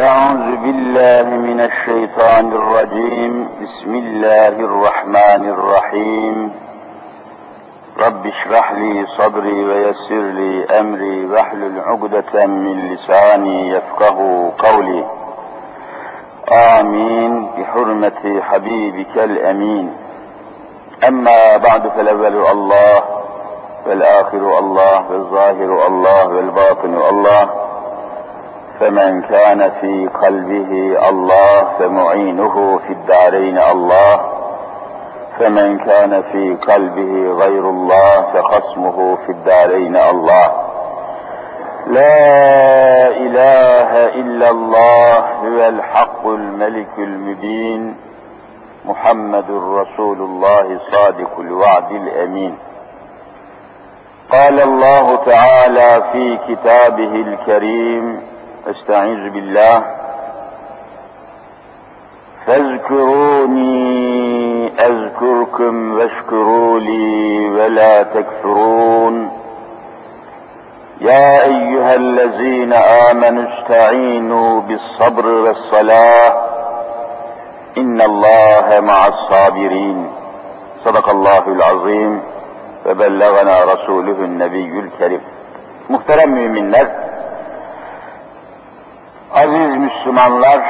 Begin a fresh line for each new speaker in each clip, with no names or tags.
أعوذ بالله من الشيطان الرجيم بسم الله الرحمن الرحيم رب اشرح لي صدري ويسر لي أمري واحلل عقدة من لساني يفقه قولي آمين بحرمة حبيبك الأمين أما بعد فالأول الله والآخر الله والظاهر الله والباطن الله فمن كان في قلبه الله فمعينه في الدارين الله فمن كان في قلبه غير الله فخصمه في الدارين الله لا اله الا الله هو الحق الملك المبين محمد رسول الله صادق الوعد الامين قال الله تعالى في كتابه الكريم أستعيذ بالله فاذكروني أذكركم واشكروا لي ولا تكفرون يا أيها الذين آمنوا استعينوا بالصبر والصلاة إن الله مع الصابرين صدق الله العظيم وبلغنا رسوله النبي الكريم محترم من نفس Aziz Müslümanlar,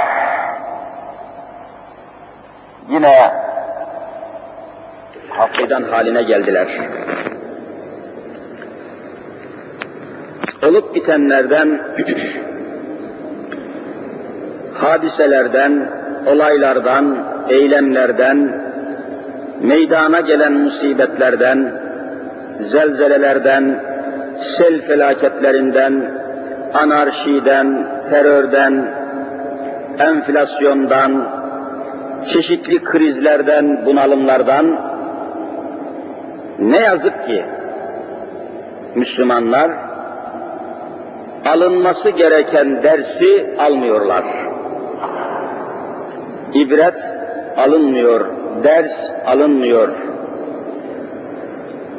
yine hakidan haline geldiler. Olup bitenlerden, hadiselerden, olaylardan, eylemlerden, meydana gelen musibetlerden, zelzelelerden, sel felaketlerinden, anarşiden, terörden, enflasyondan, çeşitli krizlerden, bunalımlardan ne yazık ki Müslümanlar alınması gereken dersi almıyorlar. İbret alınmıyor, ders alınmıyor.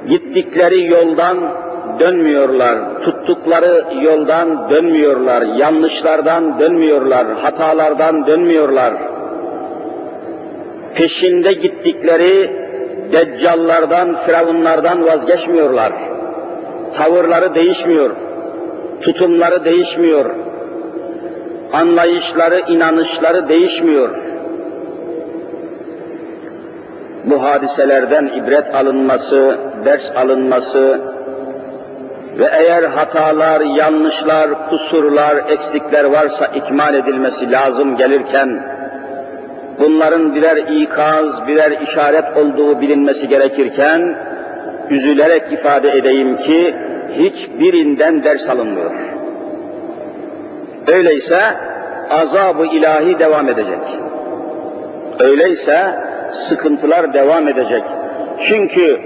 Gittikleri yoldan dönmüyorlar. Tuttukları yoldan dönmüyorlar. Yanlışlardan dönmüyorlar. Hatalardan dönmüyorlar. Peşinde gittikleri deccallardan, firavunlardan vazgeçmiyorlar. Tavırları değişmiyor. Tutumları değişmiyor. Anlayışları, inanışları değişmiyor. Bu hadiselerden ibret alınması, ders alınması, ve eğer hatalar, yanlışlar, kusurlar, eksikler varsa ikmal edilmesi lazım gelirken, bunların birer ikaz, birer işaret olduğu bilinmesi gerekirken, üzülerek ifade edeyim ki, hiçbirinden ders alınmıyor. Öyleyse azabı ilahi devam edecek. Öyleyse sıkıntılar devam edecek. Çünkü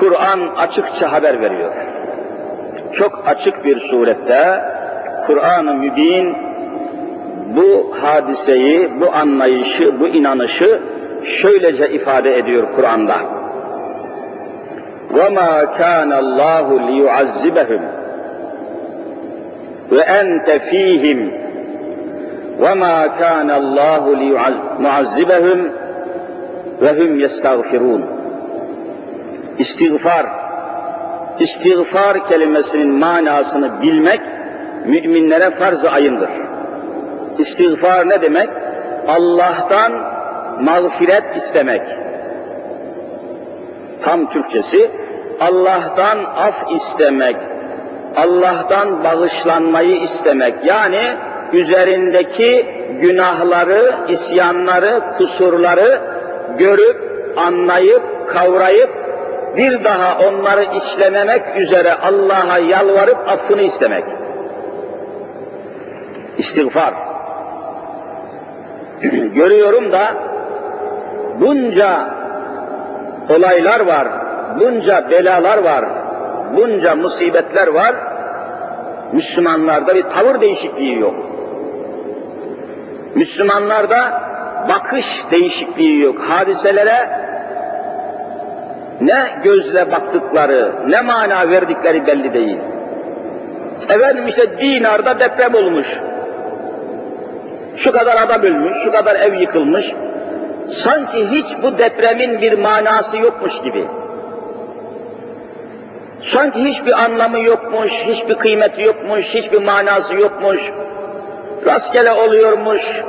Kur'an açıkça haber veriyor çok açık bir surette Kur'an-ı Mübin bu hadiseyi, bu anlayışı, bu inanışı şöylece ifade ediyor Kur'an'da. وَمَا كَانَ اللّٰهُ لِيُعَذِّبَهُمْ وَاَنْتَ ف۪يهِمْ وَمَا كَانَ اللّٰهُ لِيُعَذِّبَهُمْ وَهُمْ يَسْتَغْفِرُونَ İstiğfar, istiğfar kelimesinin manasını bilmek müminlere farz-ı ayındır. İstiğfar ne demek? Allah'tan mağfiret istemek. Tam Türkçesi Allah'tan af istemek, Allah'tan bağışlanmayı istemek. Yani üzerindeki günahları, isyanları, kusurları görüp, anlayıp, kavrayıp bir daha onları işlememek üzere Allah'a yalvarıp affını istemek. İstiğfar. Görüyorum da bunca olaylar var, bunca belalar var, bunca musibetler var. Müslümanlarda bir tavır değişikliği yok. Müslümanlarda bakış değişikliği yok. Hadiselere ne gözle baktıkları, ne mana verdikleri belli değil. Efendim işte Dinar'da deprem olmuş. Şu kadar adam ölmüş, şu kadar ev yıkılmış. Sanki hiç bu depremin bir manası yokmuş gibi. Sanki hiçbir anlamı yokmuş, hiçbir kıymeti yokmuş, hiçbir manası yokmuş. Rastgele oluyormuş,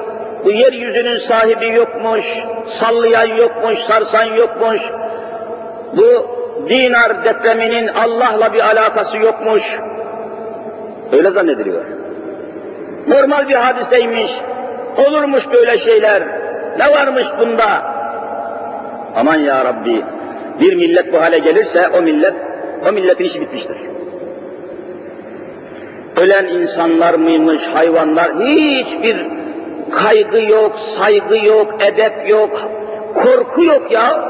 bu yeryüzünün sahibi yokmuş, sallayan yokmuş, sarsan yokmuş, bu dinar depreminin Allah'la bir alakası yokmuş. Öyle zannediliyor. Normal bir hadiseymiş, olurmuş böyle şeyler, ne varmış bunda? Aman ya Rabbi, bir millet bu hale gelirse o millet, o milletin işi bitmiştir. Ölen insanlar mıymış, hayvanlar, hiçbir kaygı yok, saygı yok, edep yok, korku yok ya.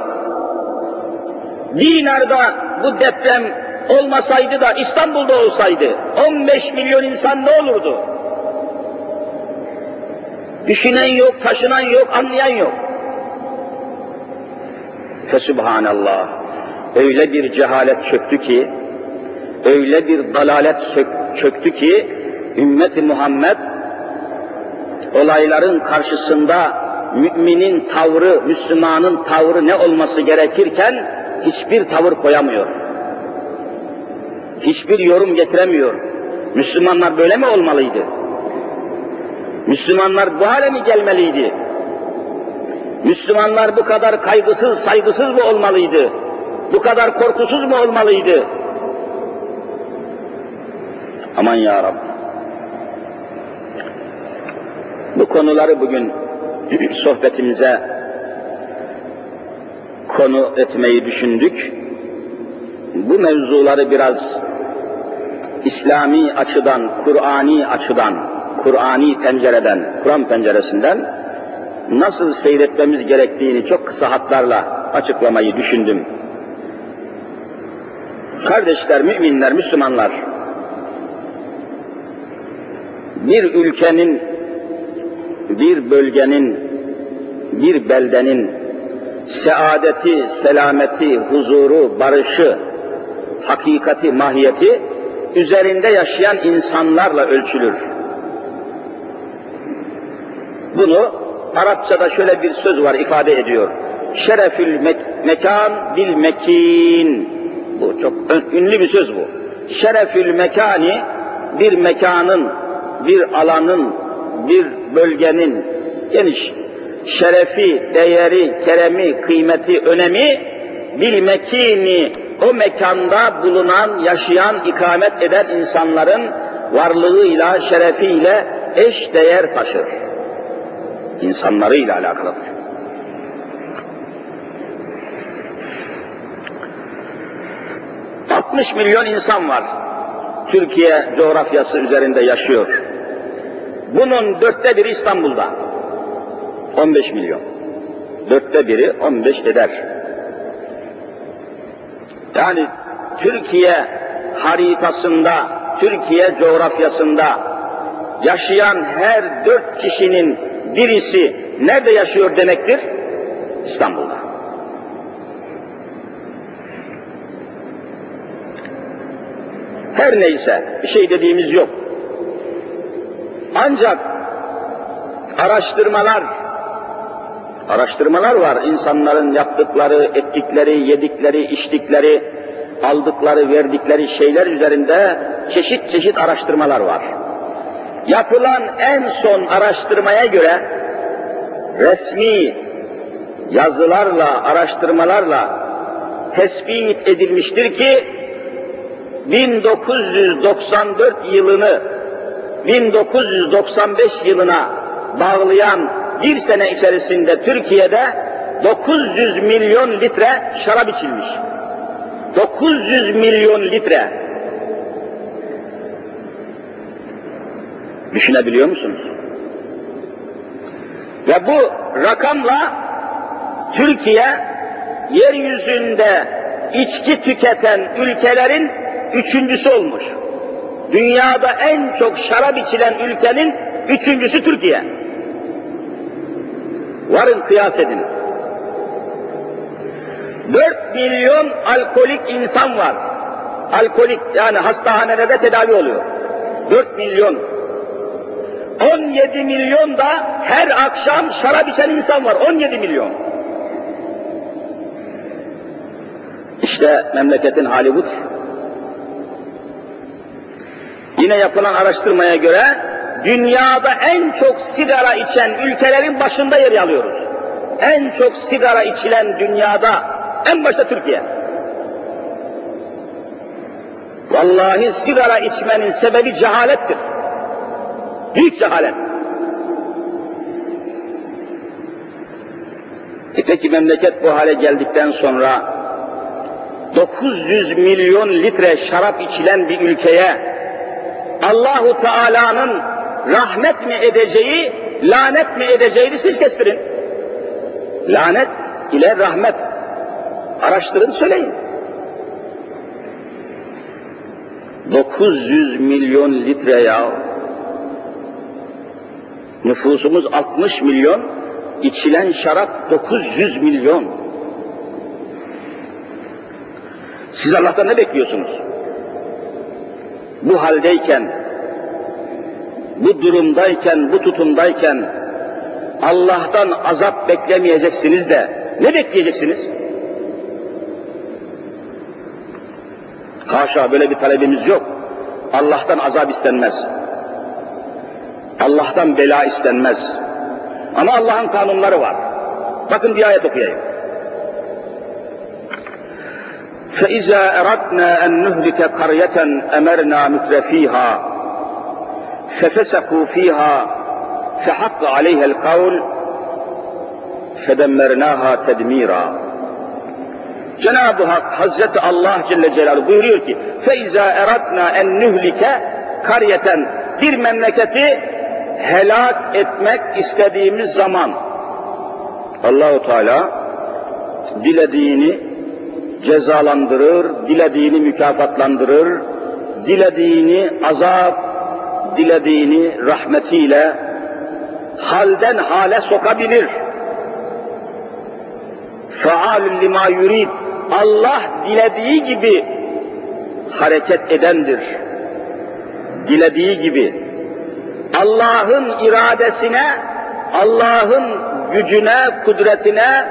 Dinar'da bu deprem olmasaydı da İstanbul'da olsaydı 15 milyon insan ne olurdu? Düşünen yok, taşınan yok, anlayan yok. Fesübhanallah. Öyle bir cehalet çöktü ki, öyle bir dalalet çöktü ki, ümmeti Muhammed olayların karşısında müminin tavrı, Müslümanın tavrı ne olması gerekirken hiçbir tavır koyamıyor. Hiçbir yorum getiremiyor. Müslümanlar böyle mi olmalıydı? Müslümanlar bu hale mi gelmeliydi? Müslümanlar bu kadar kaygısız, saygısız mı olmalıydı? Bu kadar korkusuz mu olmalıydı? Aman ya Rabbi. Bu konuları bugün sohbetimize konu etmeyi düşündük. Bu mevzuları biraz İslami açıdan, Kur'ani açıdan, Kur'ani pencereden, Kur'an penceresinden nasıl seyretmemiz gerektiğini çok kısa hatlarla açıklamayı düşündüm. Kardeşler, müminler, Müslümanlar, bir ülkenin, bir bölgenin, bir beldenin saadeti, selameti, huzuru, barışı, hakikati, mahiyeti üzerinde yaşayan insanlarla ölçülür. Bunu Arapçada şöyle bir söz var ifade ediyor. Şerefül mek mekan bil mekin. Bu çok ünlü bir söz bu. Şerefül mekani bir mekanın, bir alanın, bir bölgenin geniş şerefi, değeri, keremi, kıymeti, önemi bil mekini o mekanda bulunan, yaşayan, ikamet eden insanların varlığıyla, şerefiyle eş değer taşır. İnsanlarıyla alakalıdır. ...60 milyon insan var. Türkiye coğrafyası üzerinde yaşıyor. Bunun dörtte biri İstanbul'da. 15 milyon. Dörtte biri 15 eder. Yani Türkiye haritasında, Türkiye coğrafyasında yaşayan her dört kişinin birisi nerede yaşıyor demektir? İstanbul'da. Her neyse bir şey dediğimiz yok. Ancak araştırmalar Araştırmalar var. İnsanların yaptıkları, ettikleri, yedikleri, içtikleri, aldıkları, verdikleri şeyler üzerinde çeşit çeşit araştırmalar var. Yapılan en son araştırmaya göre resmi yazılarla, araştırmalarla tespit edilmiştir ki 1994 yılını 1995 yılına bağlayan bir sene içerisinde Türkiye'de 900 milyon litre şarap içilmiş. 900 milyon litre. Düşünebiliyor musunuz? Ve bu rakamla Türkiye yeryüzünde içki tüketen ülkelerin üçüncüsü olmuş. Dünyada en çok şarap içilen ülkenin üçüncüsü Türkiye. Varın kıyas edin. 4 milyon alkolik insan var. Alkolik yani hastahanelerde tedavi oluyor. 4 milyon. 17 milyon da her akşam şarap içen insan var. 17 milyon. İşte memleketin hali budur. Yine yapılan araştırmaya göre dünyada en çok sigara içen ülkelerin başında yer alıyoruz. En çok sigara içilen dünyada en başta Türkiye. Vallahi sigara içmenin sebebi cehalettir. Büyük cehalet. E peki memleket bu hale geldikten sonra 900 milyon litre şarap içilen bir ülkeye Allahu Teala'nın rahmet mi edeceği, lanet mi edeceğini siz kestirin. Lanet ile rahmet. Araştırın söyleyin. 900 milyon litre yağ. Nüfusumuz 60 milyon, içilen şarap 900 milyon. Siz Allah'tan ne bekliyorsunuz? Bu haldeyken bu durumdayken, bu tutumdayken Allah'tan azap beklemeyeceksiniz de ne bekleyeceksiniz? Haşa böyle bir talebimiz yok. Allah'tan azap istenmez. Allah'tan bela istenmez. Ama Allah'ın kanunları var. Bakın bir ayet okuyayım. فَاِذَا اَرَدْنَا اَنْ نُهْلِكَ قَرْيَةً اَمَرْنَا مُتْرَف۪يهَا ففسقوا فيها فحق عليها القول فدمرناها تدميرا Cenab-ı Hak Hazreti Allah Celle Celaluhu buyuruyor ki feiza eradna en nühlike kariyeten bir memleketi helak etmek istediğimiz zaman Allahu Teala dilediğini cezalandırır, dilediğini mükafatlandırır, dilediğini azap dilediğini rahmetiyle halden hale sokabilir. Faal lima yurid. Allah dilediği gibi hareket edendir. Dilediği gibi. Allah'ın iradesine, Allah'ın gücüne, kudretine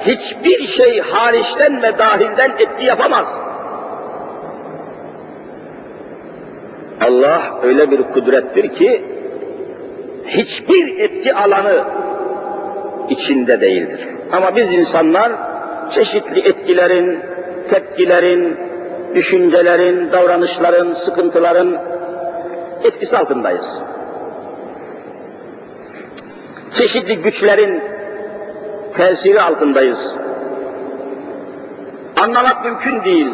hiçbir şey hariçten ve dahilden etki yapamaz. Allah öyle bir kudrettir ki hiçbir etki alanı içinde değildir. Ama biz insanlar çeşitli etkilerin, tepkilerin, düşüncelerin, davranışların, sıkıntıların etkisi altındayız. Çeşitli güçlerin tesiri altındayız. Anlamak mümkün değil.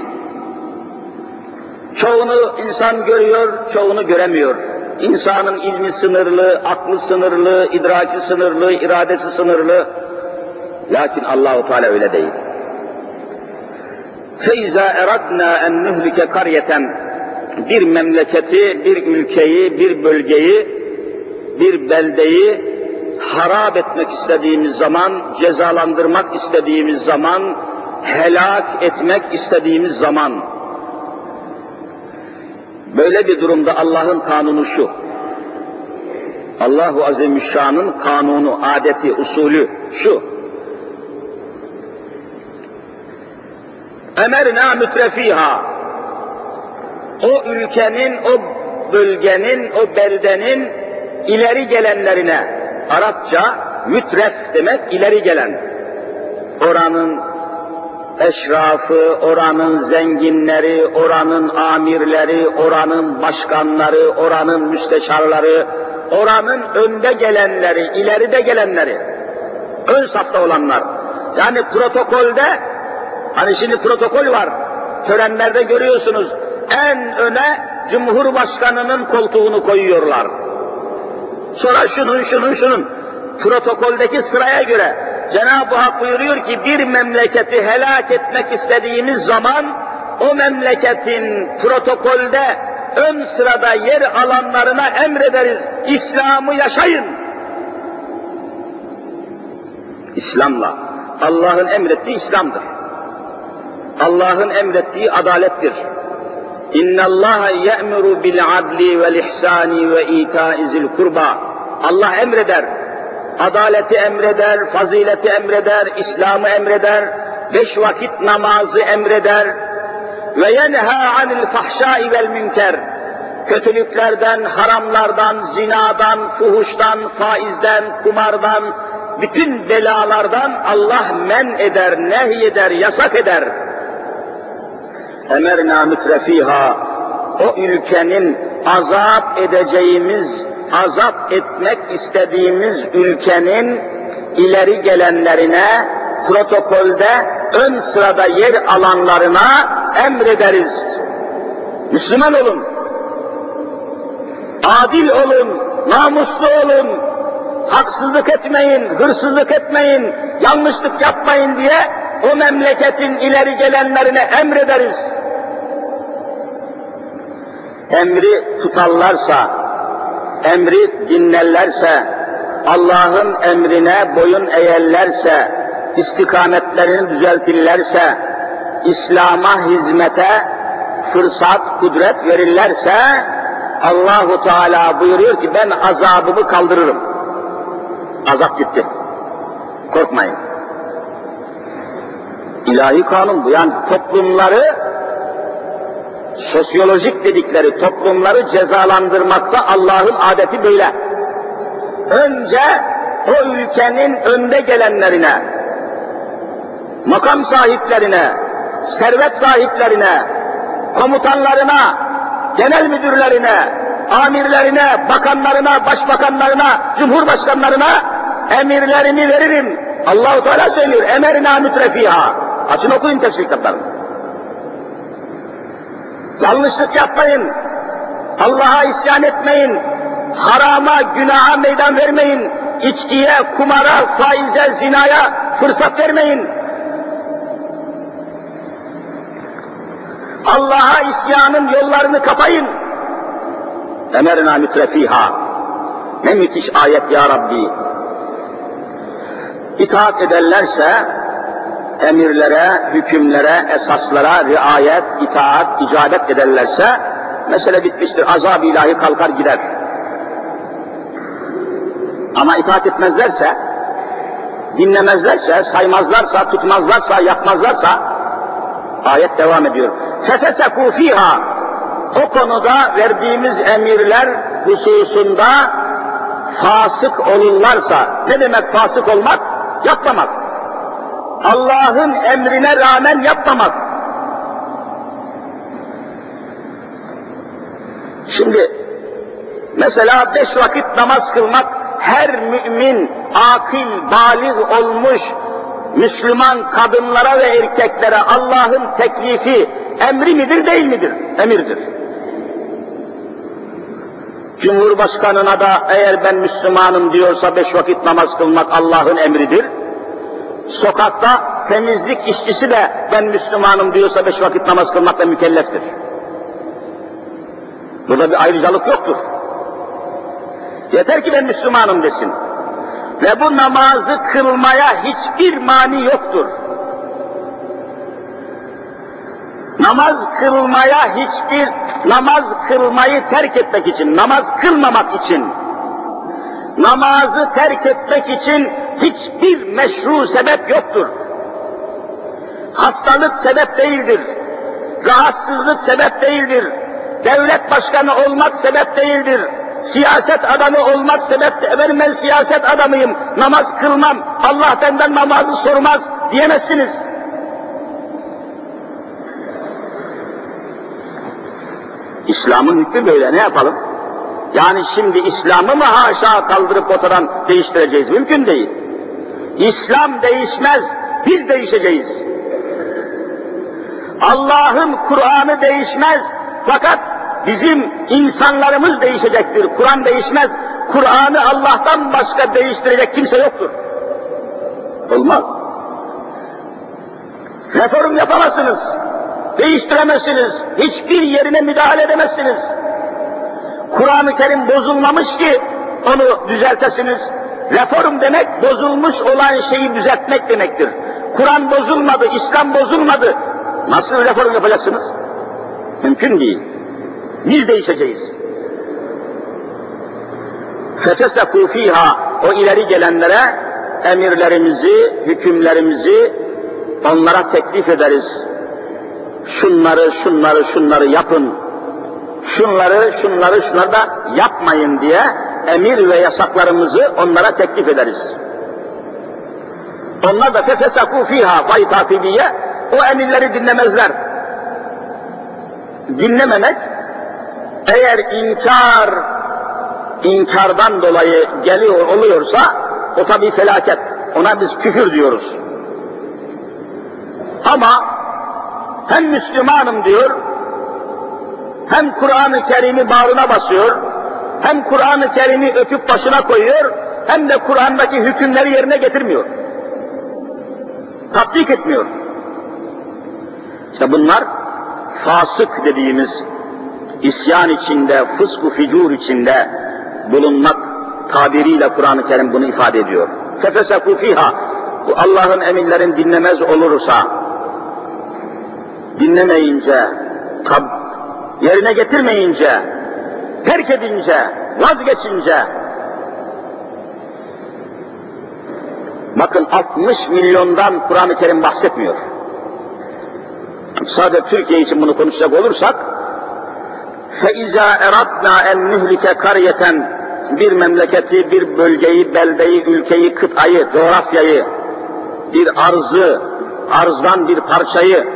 Çoğunu insan görüyor, çoğunu göremiyor. İnsanın ilmi sınırlı, aklı sınırlı, idraki sınırlı, iradesi sınırlı. Lakin Allahu Teala öyle değil. Feiza eradna en nuhlike karyeten bir memleketi, bir ülkeyi, bir bölgeyi, bir beldeyi harap etmek istediğimiz zaman, cezalandırmak istediğimiz zaman, helak etmek istediğimiz zaman Böyle bir durumda Allah'ın kanunu şu. Allahu Azimüşşan'ın kanunu, adeti, usulü şu. Emerna mütrefiha. O ülkenin, o bölgenin, o beldenin ileri gelenlerine Arapça mütref demek ileri gelen. Oranın eşrafı, oranın zenginleri, oranın amirleri, oranın başkanları, oranın müsteşarları, oranın önde gelenleri, ileride gelenleri, ön safta olanlar. Yani protokolde, hani şimdi protokol var, törenlerde görüyorsunuz, en öne Cumhurbaşkanı'nın koltuğunu koyuyorlar. Sonra şunun, şunun, şunun, protokoldeki sıraya göre Cenab-ı Hak buyuruyor ki bir memleketi helak etmek istediğimiz zaman o memleketin protokolde ön sırada yer alanlarına emrederiz. İslam'ı yaşayın. İslam'la. Allah'ın emrettiği İslam'dır. Allah'ın emrettiği adalettir. İnna Allah ye'muru bil adli vel ihsani ve ita'izil kurba. Allah emreder adaleti emreder, fazileti emreder, İslam'ı emreder, beş vakit namazı emreder ve yenha anil fahşai vel münker kötülüklerden, haramlardan, zinadan, fuhuştan, faizden, kumardan, bütün belalardan Allah men eder, eder, yasak eder. Emerna mütrefiha, o ülkenin azap edeceğimiz azat etmek istediğimiz ülkenin ileri gelenlerine, protokolde ön sırada yer alanlarına emrederiz. Müslüman olun, adil olun, namuslu olun, haksızlık etmeyin, hırsızlık etmeyin, yanlışlık yapmayın diye o memleketin ileri gelenlerine emrederiz. Emri tutarlarsa, emri dinlerlerse, Allah'ın emrine boyun eğerlerse, istikametlerini düzeltirlerse, İslam'a hizmete fırsat, kudret verirlerse, Allahu Teala buyuruyor ki ben azabımı kaldırırım. Azap gitti. Korkmayın. İlahi kanun bu. Yani toplumları sosyolojik dedikleri toplumları cezalandırmakta Allah'ın adeti böyle. Önce o ülkenin önde gelenlerine, makam sahiplerine, servet sahiplerine, komutanlarına, genel müdürlerine, amirlerine, bakanlarına, başbakanlarına, cumhurbaşkanlarına emirlerini veririm. Allahu Teala söylüyor. Emerna mütrefiha. Açın okuyun tefsir kitaplarını. Yanlışlık yapmayın. Allah'a isyan etmeyin. Harama, günaha meydan vermeyin. içkiye, kumara, faize, zinaya fırsat vermeyin. Allah'a isyanın yollarını kapayın. Emerna mütrefiha. Ne müthiş ayet ya Rabbi. İtaat ederlerse emirlere, hükümlere, esaslara riayet, itaat, icabet ederlerse mesele bitmiştir. Azab ilahi kalkar gider. Ama itaat etmezlerse, dinlemezlerse, saymazlarsa, tutmazlarsa, yapmazlarsa ayet devam ediyor. Fefeseku fiha o konuda verdiğimiz emirler hususunda fasık olurlarsa, ne demek fasık olmak? Yapmamak. Allah'ın emrine rağmen yapmamak. Şimdi mesela beş vakit namaz kılmak her mümin, akil, baliz olmuş Müslüman kadınlara ve erkeklere Allah'ın teklifi emri midir değil midir? Emirdir. Cumhurbaşkanına da eğer ben Müslümanım diyorsa beş vakit namaz kılmak Allah'ın emridir sokakta temizlik işçisi de ben Müslümanım diyorsa beş vakit namaz kılmakla mükelleftir. Burada bir ayrıcalık yoktur. Yeter ki ben Müslümanım desin. Ve bu namazı kılmaya hiçbir mani yoktur. Namaz kılmaya hiçbir, namaz kılmayı terk etmek için, namaz kılmamak için, namazı terk etmek için hiçbir meşru sebep yoktur. Hastalık sebep değildir. Rahatsızlık sebep değildir. Devlet başkanı olmak sebep değildir. Siyaset adamı olmak sebep de, ben siyaset adamıyım, namaz kılmam, Allah benden namazı sormaz diyemezsiniz. İslam'ın hükmü böyle, ne yapalım? Yani şimdi İslam'ı mı haşa kaldırıp ortadan değiştireceğiz? Mümkün değil. İslam değişmez, biz değişeceğiz. Allah'ın Kur'an'ı değişmez fakat bizim insanlarımız değişecektir. Kur'an değişmez. Kur'an'ı Allah'tan başka değiştirecek kimse yoktur. Olmaz. Reform yapamazsınız. Değiştiremezsiniz. Hiçbir yerine müdahale edemezsiniz. Kur'an-ı Kerim bozulmamış ki onu düzeltesiniz. Reform demek bozulmuş olan şeyi düzeltmek demektir. Kur'an bozulmadı, İslam bozulmadı. Nasıl reform yapacaksınız? Mümkün değil. Biz değişeceğiz. فَتَسَفُوا fiha O ileri gelenlere emirlerimizi, hükümlerimizi onlara teklif ederiz. Şunları, şunları, şunları yapın şunları, şunları, şunları da yapmayın diye emir ve yasaklarımızı onlara teklif ederiz. Onlar da fefesaku fiha vay takibiye o emirleri dinlemezler. Dinlememek eğer inkar inkardan dolayı geliyor oluyorsa o tabi felaket. Ona biz küfür diyoruz. Ama hem Müslümanım diyor, hem Kur'an-ı Kerim'i bağrına basıyor, hem Kur'an-ı Kerim'i öpüp başına koyuyor, hem de Kur'an'daki hükümleri yerine getirmiyor. Tatbik etmiyor. İşte bunlar fasık dediğimiz isyan içinde, fısku ficur içinde bulunmak tabiriyle Kur'an-ı Kerim bunu ifade ediyor. Fefeseku fiha. Bu Allah'ın emirlerini dinlemez olursa, dinlemeyince tab yerine getirmeyince, terk edince, vazgeçince, bakın 60 milyondan Kur'an-ı Kerim bahsetmiyor. Sadece Türkiye için bunu konuşacak olursak, فَاِذَا اَرَدْنَا اَنْ نُهْلِكَ قَرْيَةً Bir memleketi, bir bölgeyi, beldeyi, ülkeyi, kıtayı, coğrafyayı, bir arzı, arzdan bir parçayı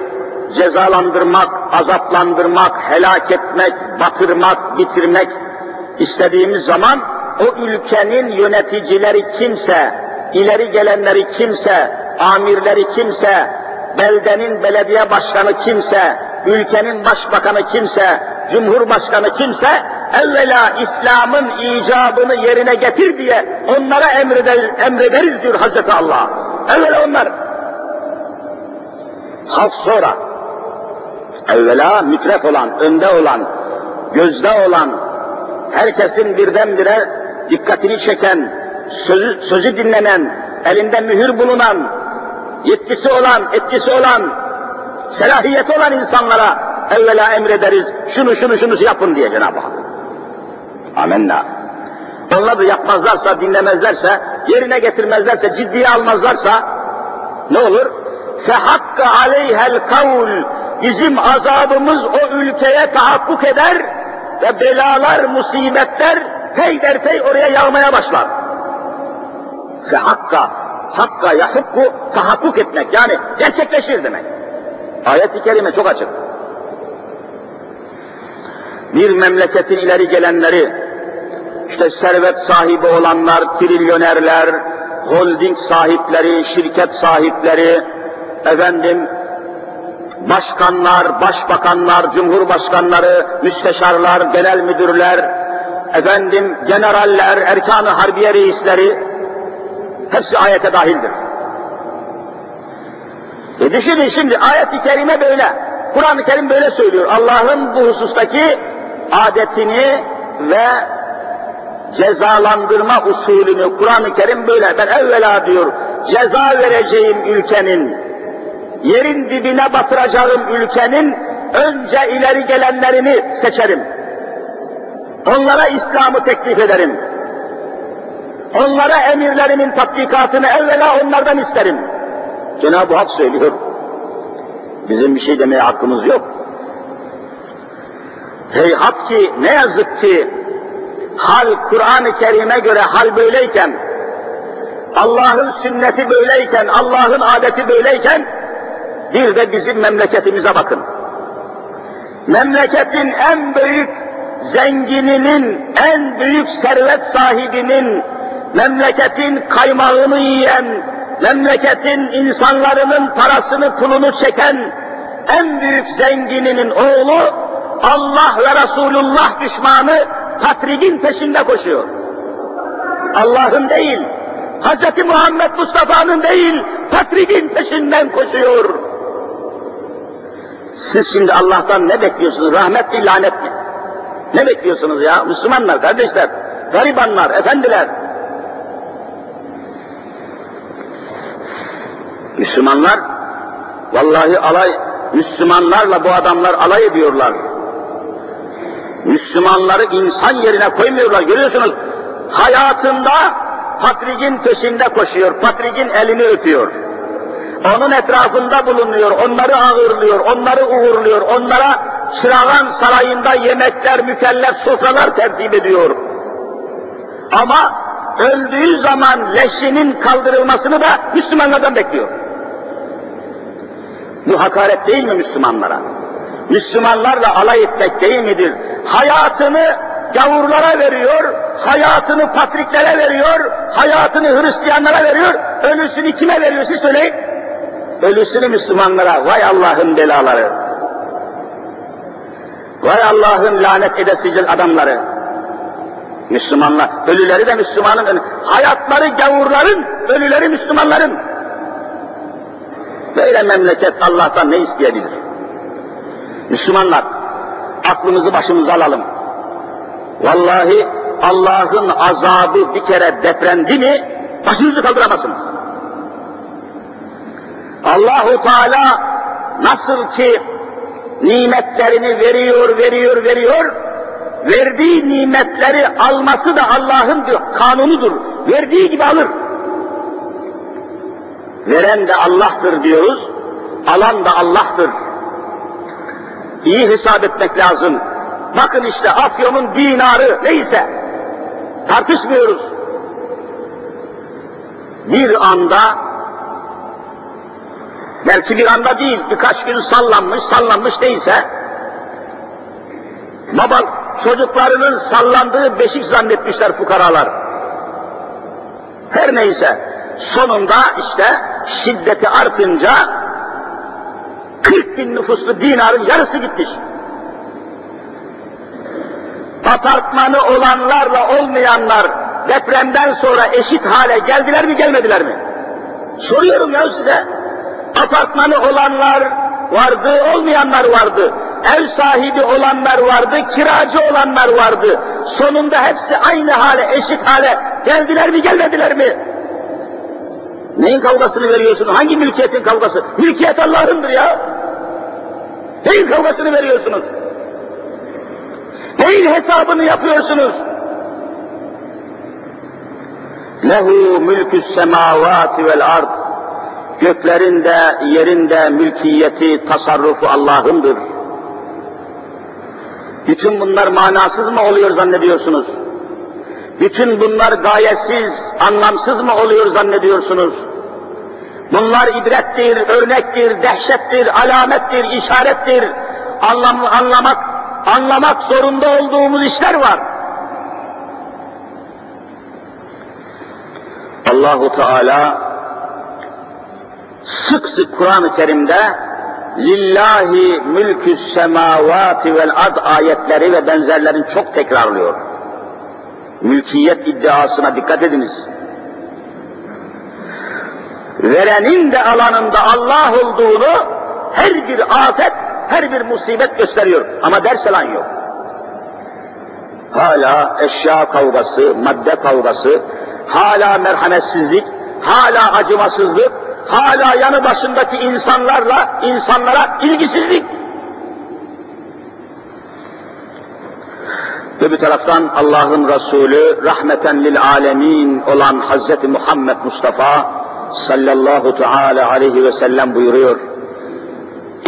cezalandırmak, azaplandırmak, helak etmek, batırmak, bitirmek istediğimiz zaman o ülkenin yöneticileri kimse, ileri gelenleri kimse, amirleri kimse, beldenin belediye başkanı kimse, ülkenin başbakanı kimse, cumhurbaşkanı kimse evvela İslam'ın icabını yerine getir diye onlara emreder, emrederiz diyor Hazreti Allah. Evvela onlar. Halk sonra. Evvela mütref olan, önde olan, gözde olan, herkesin birdenbire dikkatini çeken, sözü, sözü dinlenen, elinde mühür bulunan, yetkisi olan, etkisi olan, selahiyeti olan insanlara evvela emrederiz, şunu şunu şunu yapın diye Cenab-ı Hak. Amenna. Onlar da yapmazlarsa, dinlemezlerse, yerine getirmezlerse, ciddiye almazlarsa ne olur? فَحَقَّ عَلَيْهَا الْقَوْلُ bizim azabımız o ülkeye tahakkuk eder ve belalar, musibetler peyderpey oraya yağmaya başlar. Ve hakka, hakka yahukku tahakkuk etmek yani gerçekleşir demek. Ayet-i kerime çok açık. Bir memleketin ileri gelenleri, işte servet sahibi olanlar, trilyonerler, holding sahipleri, şirket sahipleri, efendim başkanlar, başbakanlar, cumhurbaşkanları, müsteşarlar, genel müdürler, efendim generaller, erkan-ı harbiye reisleri hepsi ayete dahildir. E düşünün şimdi ayet-i kerime böyle. Kur'an-ı Kerim böyle söylüyor. Allah'ın bu husustaki adetini ve cezalandırma usulünü Kur'an-ı Kerim böyle. Ben evvela diyor ceza vereceğim ülkenin yerin dibine batıracağım ülkenin önce ileri gelenlerini seçerim. Onlara İslam'ı teklif ederim. Onlara emirlerimin tatbikatını evvela onlardan isterim. Cenab-ı Hak söylüyor. Bizim bir şey demeye hakkımız yok. Heyhat ki ne yazık ki hal Kur'an-ı Kerim'e göre hal böyleyken, Allah'ın sünneti böyleyken, Allah'ın adeti böyleyken, bir de bizim memleketimize bakın. Memleketin en büyük zengininin, en büyük servet sahibinin, memleketin kaymağını yiyen, memleketin insanların parasını pulunu çeken en büyük zengininin oğlu Allah ve Resulullah düşmanı patrigin peşinde koşuyor. Allah'ın değil, Hz. Muhammed Mustafa'nın değil, patrigin peşinden koşuyor. Siz şimdi Allah'tan ne bekliyorsunuz? Rahmet mi, lanet mi? Ne bekliyorsunuz ya? Müslümanlar, kardeşler, garibanlar, efendiler. Müslümanlar, vallahi alay, Müslümanlarla bu adamlar alay ediyorlar. Müslümanları insan yerine koymuyorlar. Görüyorsunuz, hayatında patrigin peşinde koşuyor, patrigin elini öpüyor onun etrafında bulunuyor, onları ağırlıyor, onları uğurluyor, onlara çırağan sarayında yemekler, mükellef sofralar tertip ediyor. Ama öldüğü zaman leşinin kaldırılmasını da Müslümanlardan bekliyor. Bu hakaret değil mi Müslümanlara? Müslümanlarla alay etmek değil midir? Hayatını gavurlara veriyor, hayatını patriklere veriyor, hayatını Hristiyanlara veriyor, ölüsünü kime veriyor siz söyleyin ölüsünü Müslümanlara, vay Allah'ın belaları, vay Allah'ın lanet edesicil adamları, Müslümanlar, ölüleri de Müslümanın, hayatları gavurların, ölüleri Müslümanların. Böyle memleket Allah'tan ne isteyebilir? Müslümanlar, aklımızı başımıza alalım. Vallahi Allah'ın azabı bir kere deprendi mi, başınızı kaldıramazsınız. Allahu Teala nasıl ki nimetlerini veriyor, veriyor, veriyor, verdiği nimetleri alması da Allah'ın kanunudur. Verdiği gibi alır. Veren de Allah'tır diyoruz, alan da Allah'tır. İyi hesap etmek lazım. Bakın işte Afyon'un dinarı neyse tartışmıyoruz. Bir anda belki bir anda değil, birkaç gün sallanmış, sallanmış değilse, baba çocuklarının sallandığı beşik zannetmişler fukaralar. Her neyse, sonunda işte şiddeti artınca 40 bin nüfuslu dinarın yarısı gitmiş. Apartmanı olanlarla olmayanlar depremden sonra eşit hale geldiler mi gelmediler mi? Soruyorum ya size apartmanı olanlar vardı, olmayanlar vardı. Ev sahibi olanlar vardı, kiracı olanlar vardı. Sonunda hepsi aynı hale, eşit hale geldiler mi, gelmediler mi? Neyin kavgasını veriyorsun? Hangi mülkiyetin kavgası? Mülkiyet Allah'ındır ya. Neyin kavgasını veriyorsunuz? Neyin hesabını yapıyorsunuz? Lehu mülkü semavati vel ard göklerinde, yerinde mülkiyeti, tasarrufu Allah'ındır. Bütün bunlar manasız mı oluyor zannediyorsunuz? Bütün bunlar gayesiz, anlamsız mı oluyor zannediyorsunuz? Bunlar ibrettir, örnektir, dehşettir, alamettir, işarettir. Anlam, anlamak, anlamak zorunda olduğumuz işler var. Allahu Teala sık sık Kur'an-ı Kerim'de lillahi mülkü semavati vel ad ayetleri ve benzerlerin çok tekrarlıyor. Mülkiyet iddiasına dikkat ediniz. Verenin de alanında Allah olduğunu her bir afet, her bir musibet gösteriyor. Ama ders alan yok. Hala eşya kavgası, madde kavgası, hala merhametsizlik, hala acımasızlık, hala yanı başındaki insanlarla, insanlara ilgisizlik. ve Öbür taraftan Allah'ın Resulü rahmeten lil alemin olan Hz. Muhammed Mustafa sallallahu teala aleyhi ve sellem buyuruyor.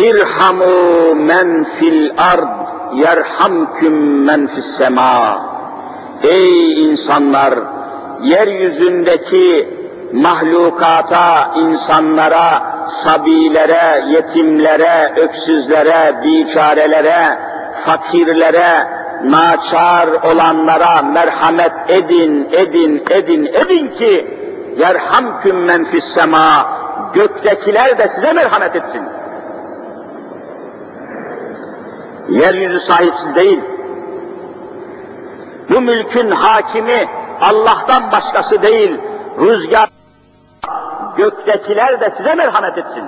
İrhamu men fil ard yerhamküm men fis sema. Ey insanlar! Yeryüzündeki mahlukata, insanlara, sabilere, yetimlere, öksüzlere, biçarelere, fakirlere, naçar olanlara merhamet edin, edin, edin, edin ki yerhamküm men fissema göktekiler de size merhamet etsin. Yeryüzü sahipsiz değil. Bu mülkün hakimi Allah'tan başkası değil. Rüzgar göktekiler de size merhamet etsin.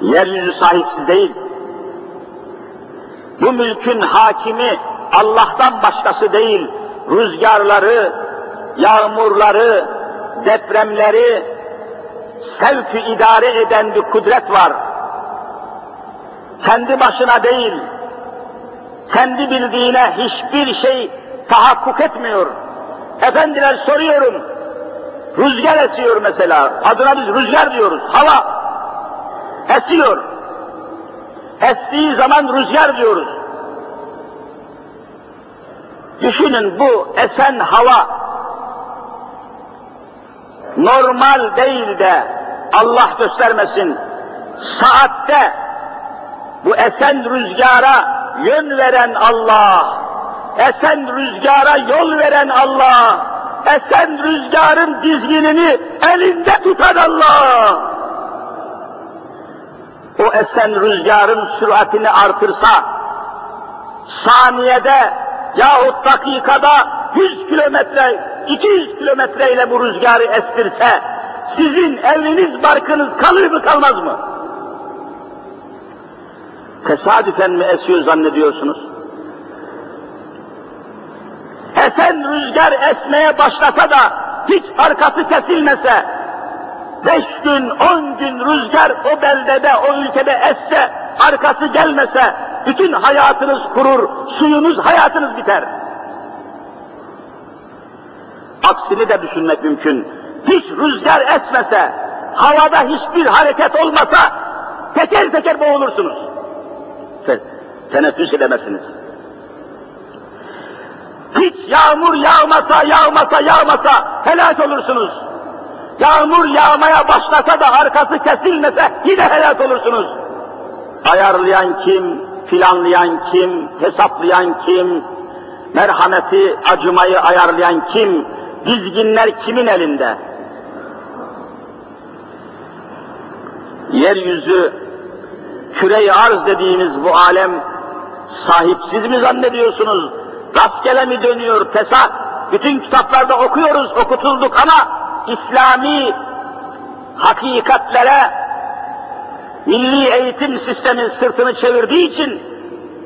Yeryüzü sahipsiz değil. Bu mülkün hakimi Allah'tan başkası değil. Rüzgarları, yağmurları, depremleri sevki idare eden bir kudret var. Kendi başına değil, kendi bildiğine hiçbir şey tahakkuk etmiyor. Efendiler soruyorum, Rüzgar esiyor mesela. Adına biz rüzgar diyoruz. Hava esiyor. Estiği zaman rüzgar diyoruz. Düşünün bu esen hava normal değil de Allah göstermesin saatte bu esen rüzgara yön veren Allah, esen rüzgara yol veren Allah, esen rüzgarın dizginini elinde tutan Allah. O esen rüzgarın süratini artırsa, saniyede yahut dakikada 100 kilometre, 200 kilometre ile bu rüzgarı estirse, sizin eviniz barkınız kalır mı kalmaz mı? Tesadüfen mi esiyor zannediyorsunuz? esen rüzgar esmeye başlasa da hiç arkası kesilmese, beş gün, on gün rüzgar o beldede, o ülkede esse, arkası gelmese, bütün hayatınız kurur, suyunuz, hayatınız biter. Aksini de düşünmek mümkün. Hiç rüzgar esmese, havada hiçbir hareket olmasa, teker teker boğulursunuz. Teneffüs edemezsiniz. Hiç yağmur yağmasa, yağmasa, yağmasa helak olursunuz. Yağmur yağmaya başlasa da arkası kesilmese yine helak olursunuz. Ayarlayan kim, planlayan kim, hesaplayan kim, merhameti, acımayı ayarlayan kim, dizginler kimin elinde? Yeryüzü, küre-i arz dediğimiz bu alem sahipsiz mi zannediyorsunuz? rastgele mi dönüyor fesat? Bütün kitaplarda okuyoruz, okutulduk ama İslami hakikatlere milli eğitim sistemin sırtını çevirdiği için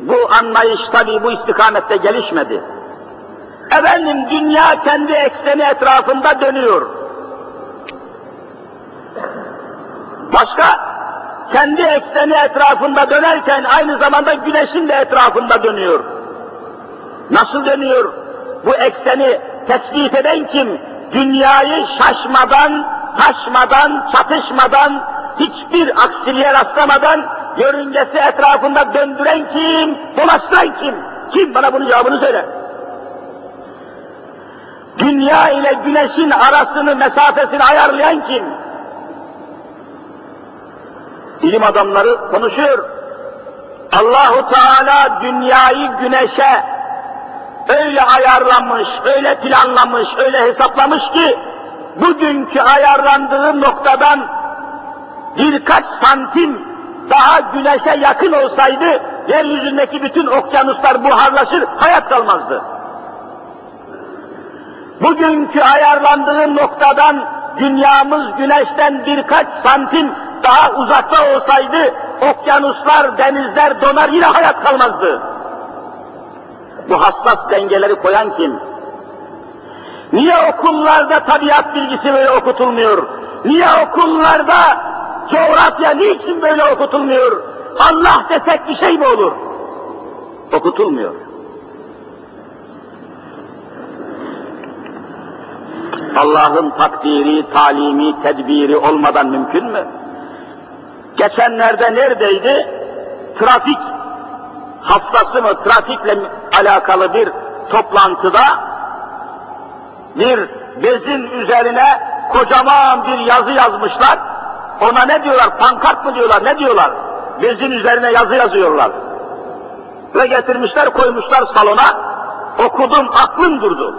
bu anlayış tabi bu istikamette gelişmedi. Efendim dünya kendi ekseni etrafında dönüyor. Başka kendi ekseni etrafında dönerken aynı zamanda güneşin de etrafında dönüyor. Nasıl dönüyor? Bu ekseni tespit eden kim? Dünyayı şaşmadan, taşmadan, çatışmadan, hiçbir aksiliğe rastlamadan yörüngesi etrafında döndüren kim? Dolaştıran kim? Kim bana bunun cevabını söyle. Dünya ile güneşin arasını, mesafesini ayarlayan kim? Bilim adamları konuşuyor. Allahu Teala dünyayı güneşe, öyle ayarlamış, öyle planlamış, öyle hesaplamış ki bugünkü ayarlandığı noktadan birkaç santim daha güneşe yakın olsaydı yeryüzündeki bütün okyanuslar buharlaşır, hayat kalmazdı. Bugünkü ayarlandığı noktadan dünyamız güneşten birkaç santim daha uzakta olsaydı okyanuslar, denizler donar yine hayat kalmazdı. Bu hassas dengeleri koyan kim? Niye okullarda tabiat bilgisi böyle okutulmuyor? Niye okullarda coğrafya niçin böyle okutulmuyor? Allah desek bir şey mi olur? Okutulmuyor. Allah'ın takdiri, talimi, tedbiri olmadan mümkün mü? Geçenlerde neredeydi? Trafik haftası mı trafikle alakalı bir toplantıda bir bezin üzerine kocaman bir yazı yazmışlar. Ona ne diyorlar? Pankart mı diyorlar? Ne diyorlar? Bezin üzerine yazı yazıyorlar. Ve getirmişler koymuşlar salona. Okudum aklım durdu.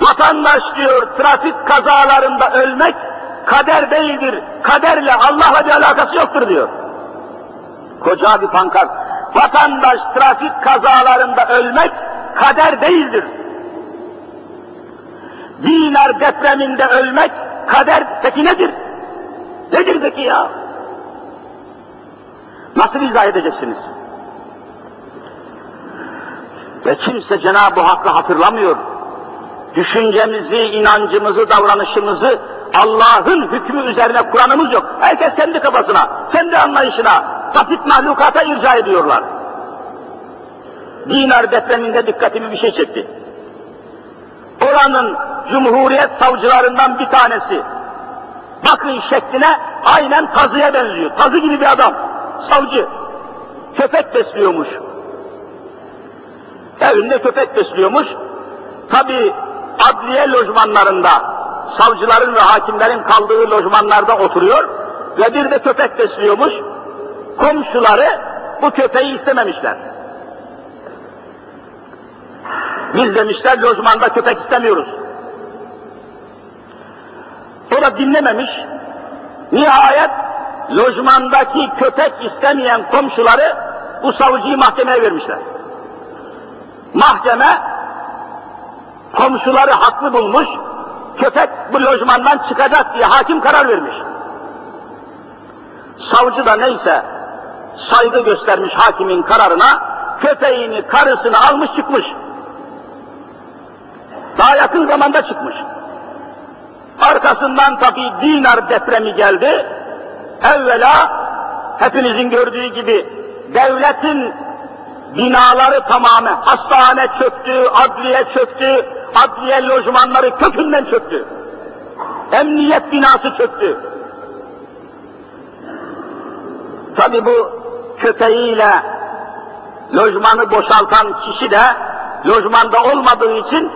Vatandaş diyor trafik kazalarında ölmek kader değildir. Kaderle Allah'la bir alakası yoktur diyor. Koca bir pankart vatandaş trafik kazalarında ölmek kader değildir. Dinar depreminde ölmek kader peki nedir? Nedir peki ya? Nasıl izah edeceksiniz? Ve kimse Cenab-ı Hakk'ı hatırlamıyor. Düşüncemizi, inancımızı, davranışımızı Allah'ın hükmü üzerine Kur'an'ımız yok. Herkes kendi kafasına, kendi anlayışına, basit mahlukata irca ediyorlar. Dinar depreminde dikkatimi bir şey çekti. Oranın Cumhuriyet savcılarından bir tanesi, bakın şekline aynen tazıya benziyor. Tazı gibi bir adam, savcı. Köpek besliyormuş. Evinde köpek besliyormuş. Tabi adliye lojmanlarında savcıların ve hakimlerin kaldığı lojmanlarda oturuyor ve bir de köpek besliyormuş. Komşuları bu köpeği istememişler. Biz demişler lojmanda köpek istemiyoruz. O da dinlememiş. Nihayet lojmandaki köpek istemeyen komşuları bu savcıyı mahkemeye vermişler. Mahkeme komşuları haklı bulmuş, köpek bu lojmandan çıkacak diye hakim karar vermiş. Savcı da neyse saygı göstermiş hakimin kararına, köpeğini, karısını almış çıkmış. Daha yakın zamanda çıkmış. Arkasından tabii dinar depremi geldi. Evvela hepinizin gördüğü gibi devletin binaları tamamı, hastane çöktü, adliye çöktü, adliye lojmanları kökünden çöktü. Emniyet binası çöktü. Tabi bu köpeğiyle lojmanı boşaltan kişi de lojmanda olmadığı için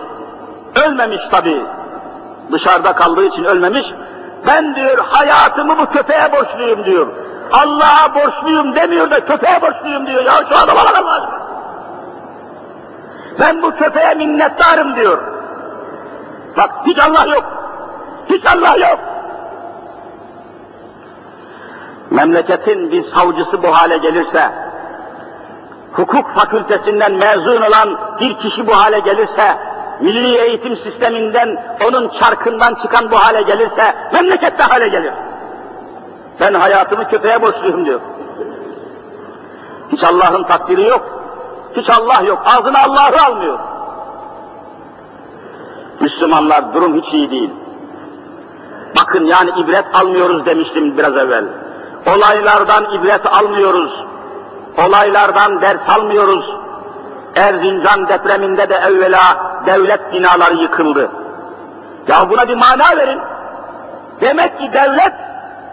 ölmemiş tabi. Dışarıda kaldığı için ölmemiş. Ben diyor hayatımı bu köpeğe borçluyum diyor. Allah'a borçluyum demiyor da köpeğe borçluyum diyor. Ya şu adama bak Allah ben bu köpeğe minnettarım diyor. Bak hiç Allah yok. Hiç Allah yok. Memleketin bir savcısı bu hale gelirse, hukuk fakültesinden mezun olan bir kişi bu hale gelirse, milli eğitim sisteminden, onun çarkından çıkan bu hale gelirse, memleket de hale gelir. Ben hayatımı köpeğe borçluyum diyor. Hiç Allah'ın takdiri yok. Hiç Allah yok. Ağzına Allah'ı almıyor. Müslümanlar durum hiç iyi değil. Bakın yani ibret almıyoruz demiştim biraz evvel. Olaylardan ibret almıyoruz. Olaylardan ders almıyoruz. Erzincan depreminde de evvela devlet binaları yıkıldı. Ya buna bir mana verin. Demek ki devlet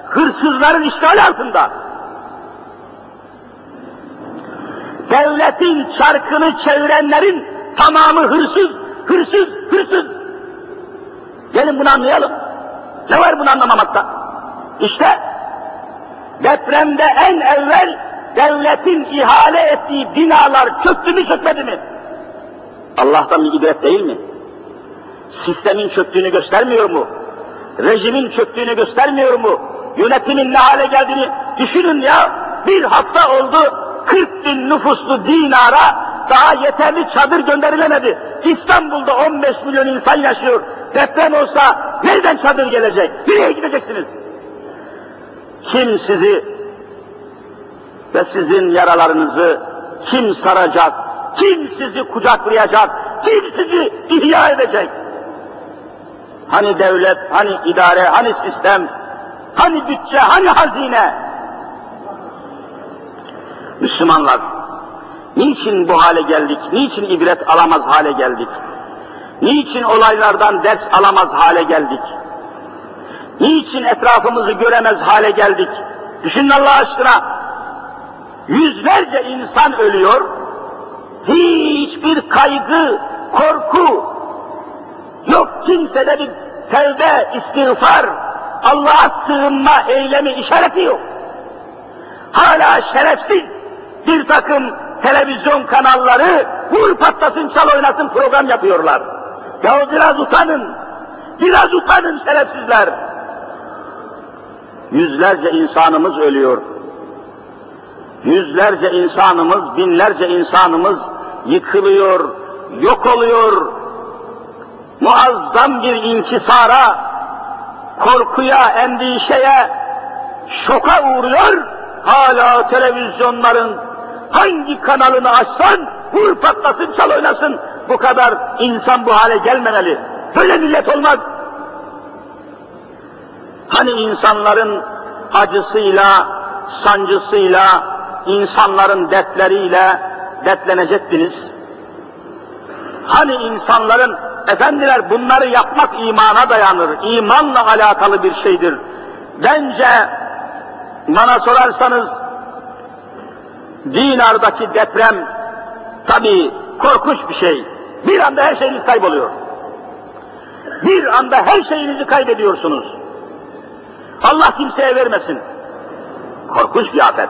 hırsızların işgal altında. devletin çarkını çevirenlerin tamamı hırsız, hırsız, hırsız. Gelin bunu anlayalım. Ne var bunu anlamamakta? İşte depremde en evvel devletin ihale ettiği binalar çöktü mü çökmedi mi? Allah'tan bir ibret değil mi? Sistemin çöktüğünü göstermiyor mu? Rejimin çöktüğünü göstermiyor mu? Yönetimin ne hale geldiğini düşünün ya. Bir hafta oldu, 40 bin nüfuslu dinara daha yeterli çadır gönderilemedi. İstanbul'da 15 milyon insan yaşıyor. Deprem olsa nereden çadır gelecek? Nereye gideceksiniz? Kim sizi ve sizin yaralarınızı kim saracak? Kim sizi kucaklayacak? Kim sizi ihya edecek? Hani devlet, hani idare, hani sistem, hani bütçe, hani hazine? Müslümanlar. Niçin bu hale geldik? Niçin ibret alamaz hale geldik? Niçin olaylardan ders alamaz hale geldik? Niçin etrafımızı göremez hale geldik? Düşünün Allah aşkına. Yüzlerce insan ölüyor. Hiçbir kaygı, korku yok. Kimsede bir tevbe, istiğfar, Allah'a sığınma eylemi işareti yok. Hala şerefsiz, bir takım televizyon kanalları vur patlasın çal oynasın program yapıyorlar. Ya biraz utanın, biraz utanın şerefsizler. Yüzlerce insanımız ölüyor. Yüzlerce insanımız, binlerce insanımız yıkılıyor, yok oluyor. Muazzam bir inkisara, korkuya, endişeye, şoka uğruyor. Hala televizyonların hangi kanalını açsan vur patlasın çal oynasın. Bu kadar insan bu hale gelmemeli. Böyle millet olmaz. Hani insanların acısıyla, sancısıyla, insanların dertleriyle dertlenecektiniz? Hani insanların, efendiler bunları yapmak imana dayanır, imanla alakalı bir şeydir. Bence bana sorarsanız Dinar'daki deprem tabi korkunç bir şey. Bir anda her şeyiniz kayboluyor. Bir anda her şeyinizi kaybediyorsunuz. Allah kimseye vermesin. Korkunç bir afet.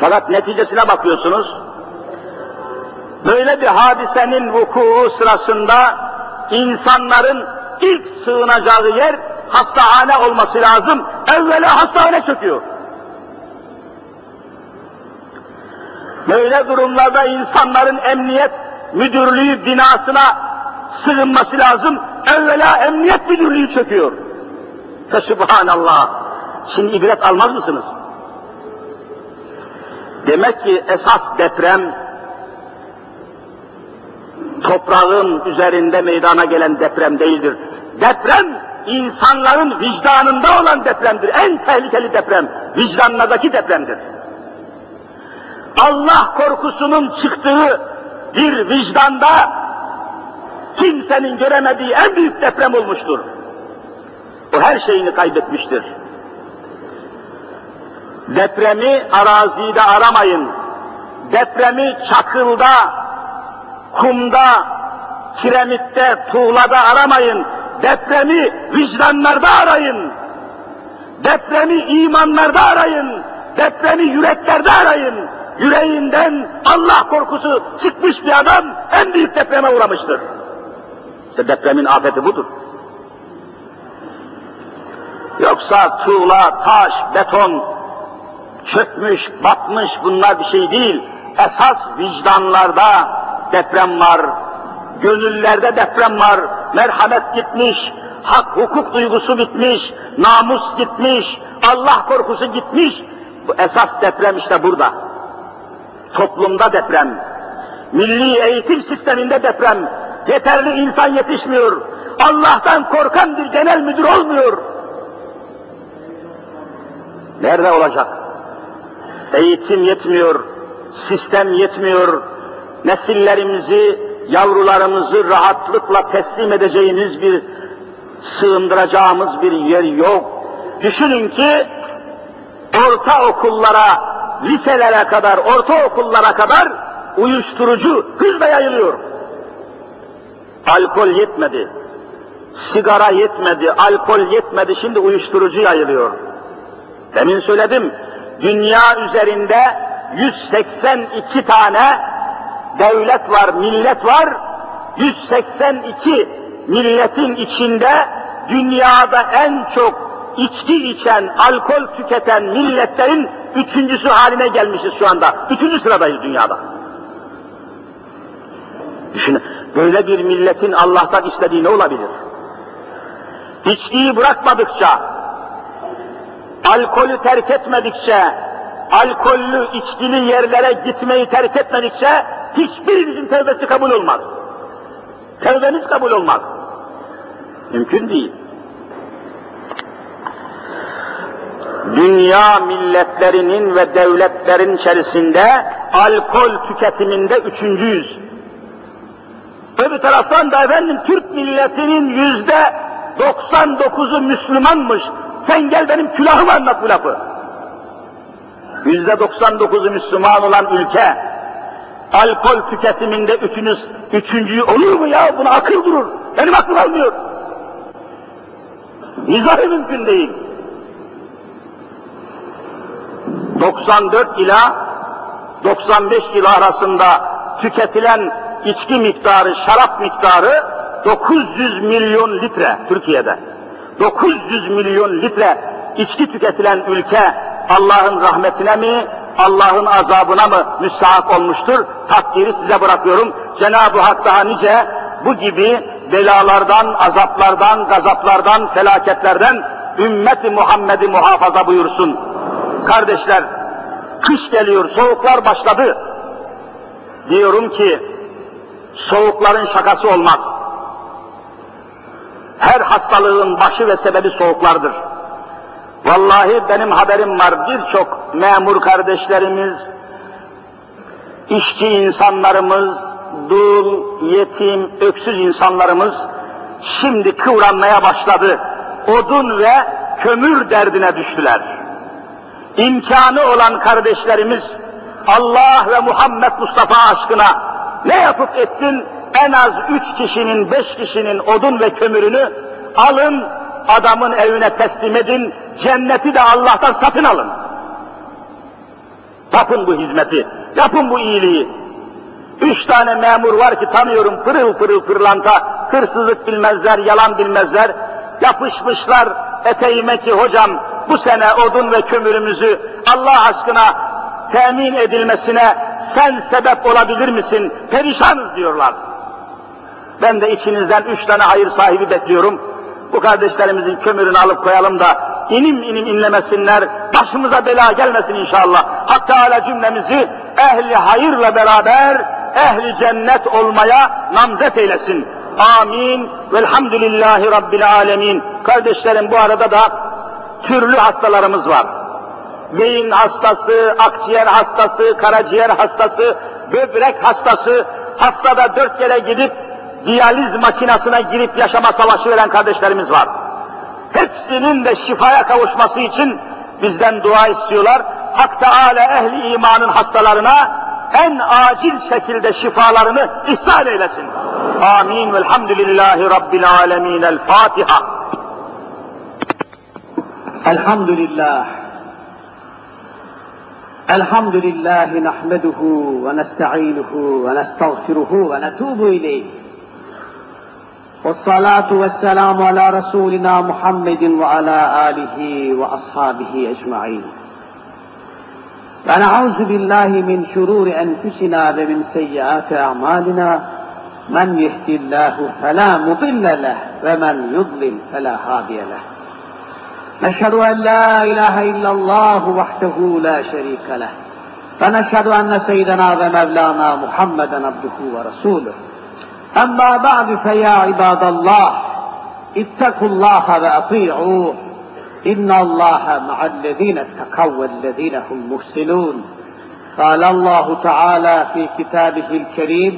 Fakat neticesine bakıyorsunuz. Böyle bir hadisenin vuku sırasında insanların ilk sığınacağı yer hastahane olması lazım. Evvela hastahane çöküyor. Böyle durumlarda insanların emniyet müdürlüğü binasına sığınması lazım. Evvela emniyet müdürlüğü çöküyor. Ve subhanallah. Şimdi ibret almaz mısınız? Demek ki esas deprem toprağın üzerinde meydana gelen deprem değildir. Deprem insanların vicdanında olan depremdir. En tehlikeli deprem vicdanlardaki depremdir. Allah korkusunun çıktığı bir vicdanda kimsenin göremediği en büyük deprem olmuştur. O her şeyini kaybetmiştir. Depremi arazide aramayın. Depremi çakılda, kumda, kiremitte, tuğlada aramayın. Depremi vicdanlarda arayın. Depremi imanlarda arayın. Depremi yüreklerde arayın yüreğinden Allah korkusu çıkmış bir adam en büyük depreme uğramıştır. İşte depremin afeti budur. Yoksa tuğla, taş, beton çökmüş, batmış bunlar bir şey değil. Esas vicdanlarda deprem var, gönüllerde deprem var, merhamet gitmiş, hak hukuk duygusu bitmiş, namus gitmiş, Allah korkusu gitmiş. Bu esas deprem işte burada toplumda deprem, milli eğitim sisteminde deprem, yeterli insan yetişmiyor, Allah'tan korkan bir genel müdür olmuyor. Nerede olacak? Eğitim yetmiyor, sistem yetmiyor, nesillerimizi, yavrularımızı rahatlıkla teslim edeceğimiz bir, sığındıracağımız bir yer yok. Düşünün ki orta okullara liselere kadar, ortaokullara kadar uyuşturucu hızla yayılıyor. Alkol yetmedi, sigara yetmedi, alkol yetmedi, şimdi uyuşturucu yayılıyor. Demin söyledim, dünya üzerinde 182 tane devlet var, millet var. 182 milletin içinde dünyada en çok içki içen, alkol tüketen milletlerin Üçüncüsü haline gelmişiz şu anda. Üçüncü sıradayız dünyada. Düşünün, böyle bir milletin Allah'tan istediği ne olabilir? İçkiyi bırakmadıkça, alkolü terk etmedikçe, alkollü içkili yerlere gitmeyi terk etmedikçe hiçbirimizin tevbesi kabul olmaz. Tevbeniz kabul olmaz. Mümkün değil. dünya milletlerinin ve devletlerin içerisinde alkol tüketiminde üçüncüyüz. Öbür taraftan da efendim Türk milletinin yüzde 99'u Müslümanmış. Sen gel benim külahımı anlat bu lafı. Yüzde 99'u Müslüman olan ülke alkol tüketiminde üçünüz, üçüncüyü olur mu ya? Buna akıl durur. Benim aklım almıyor. Mizahı mümkün değil. 94 ila 95 yıl arasında tüketilen içki miktarı, şarap miktarı 900 milyon litre Türkiye'de. 900 milyon litre içki tüketilen ülke Allah'ın rahmetine mi, Allah'ın azabına mı müstahak olmuştur? Takdiri size bırakıyorum. Cenab-ı Hak daha nice bu gibi belalardan, azaplardan, gazaplardan, felaketlerden ümmeti Muhammed'i muhafaza buyursun. Kardeşler, kış geliyor, soğuklar başladı. Diyorum ki, soğukların şakası olmaz. Her hastalığın başı ve sebebi soğuklardır. Vallahi benim haberim var, birçok memur kardeşlerimiz, işçi insanlarımız, dul, yetim, öksüz insanlarımız şimdi kıvranmaya başladı. Odun ve kömür derdine düştüler imkanı olan kardeşlerimiz Allah ve Muhammed Mustafa aşkına ne yapıp etsin en az üç kişinin, beş kişinin odun ve kömürünü alın, adamın evine teslim edin, cenneti de Allah'tan satın alın. Yapın bu hizmeti, yapın bu iyiliği. Üç tane memur var ki tanıyorum pırıl pırıl pırlanta, hırsızlık bilmezler, yalan bilmezler. Yapışmışlar eteğime ki hocam bu sene odun ve kömürümüzü Allah aşkına temin edilmesine sen sebep olabilir misin? Perişanız diyorlar. Ben de içinizden üç tane hayır sahibi bekliyorum. Bu kardeşlerimizin kömürünü alıp koyalım da inim inim inlemesinler, başımıza bela gelmesin inşallah. Hatta ala cümlemizi ehli hayırla beraber ehli cennet olmaya namzet eylesin. Amin. Velhamdülillahi Rabbil alemin. Kardeşlerim bu arada da türlü hastalarımız var. Beyin hastası, akciğer hastası, karaciğer hastası, böbrek hastası, haftada dört kere gidip diyaliz makinesine girip yaşama savaşı veren kardeşlerimiz var. Hepsinin de şifaya kavuşması için bizden dua istiyorlar. Hak Teala ehli imanın hastalarına en acil şekilde şifalarını ihsan eylesin. Amin. Velhamdülillahi Rabbil alemin. El Fatiha. الحمد لله الحمد لله نحمده ونستعينه ونستغفره ونتوب إليه والصلاة والسلام على رسولنا محمد وعلى آله وأصحابه أجمعين ونعوذ بالله من شرور أنفسنا ومن سيئات أعمالنا من يهدي الله فلا مضل له ومن يضلل فلا هادي له نشهد أن لا إله إلا الله وحده لا شريك له ونشهد أن سيدنا ومولانا محمدا عبده ورسوله أما بعد فيا عباد الله اتقوا الله وأطيعوه إن الله مع الذين اتقوا والذين هم محسنون قال الله تعالى في كتابه الكريم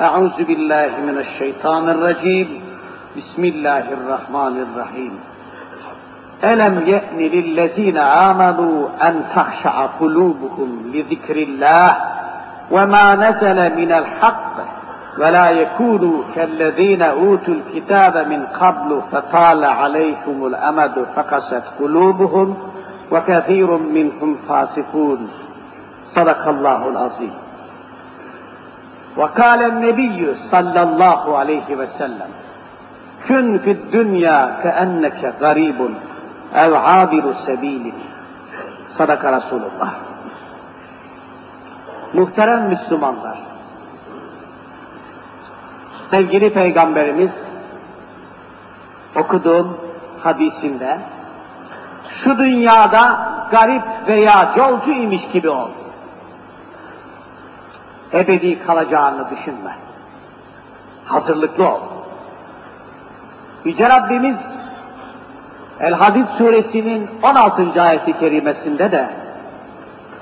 أعوذ بالله من الشيطان الرجيم بسم الله الرحمن الرحيم ألم يأن للذين آمنوا أن تخشع قلوبهم لذكر الله وما نزل من الحق ولا يكونوا كالذين أوتوا الكتاب من قبل فطال عليهم الأمد فقست قلوبهم وكثير منهم فاسقون صدق الله العظيم وقال النبي صلى الله عليه وسلم كن في الدنيا كأنك غريب ev abiru sebilin. Sadaka Resulullah. Muhterem Müslümanlar, sevgili Peygamberimiz okuduğum hadisinde şu dünyada garip veya yolcu imiş gibi ol. Ebedi kalacağını düşünme. Hazırlıklı ol. Yüce Rabbimiz El-Hadid suresinin 16. ayeti kerimesinde de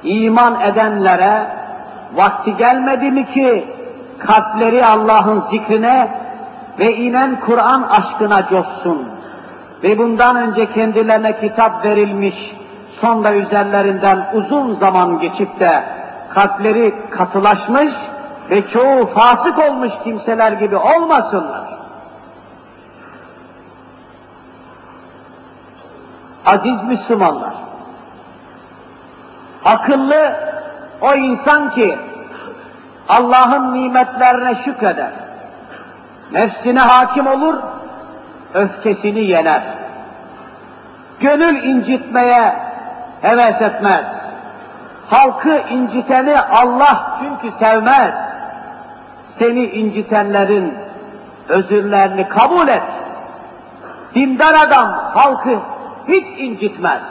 iman edenlere vakti gelmedi mi ki kalpleri Allah'ın zikrine ve inen Kur'an aşkına coşsun ve bundan önce kendilerine kitap verilmiş son üzerlerinden uzun zaman geçip de kalpleri katılaşmış ve çoğu fasık olmuş kimseler gibi olmasınlar. aziz Müslümanlar. Akıllı o insan ki Allah'ın nimetlerine şükreder. Nefsine hakim olur, öfkesini yener. Gönül incitmeye heves etmez. Halkı inciteni Allah çünkü sevmez. Seni incitenlerin özürlerini kabul et. Dindar adam halkı hiç incitmez.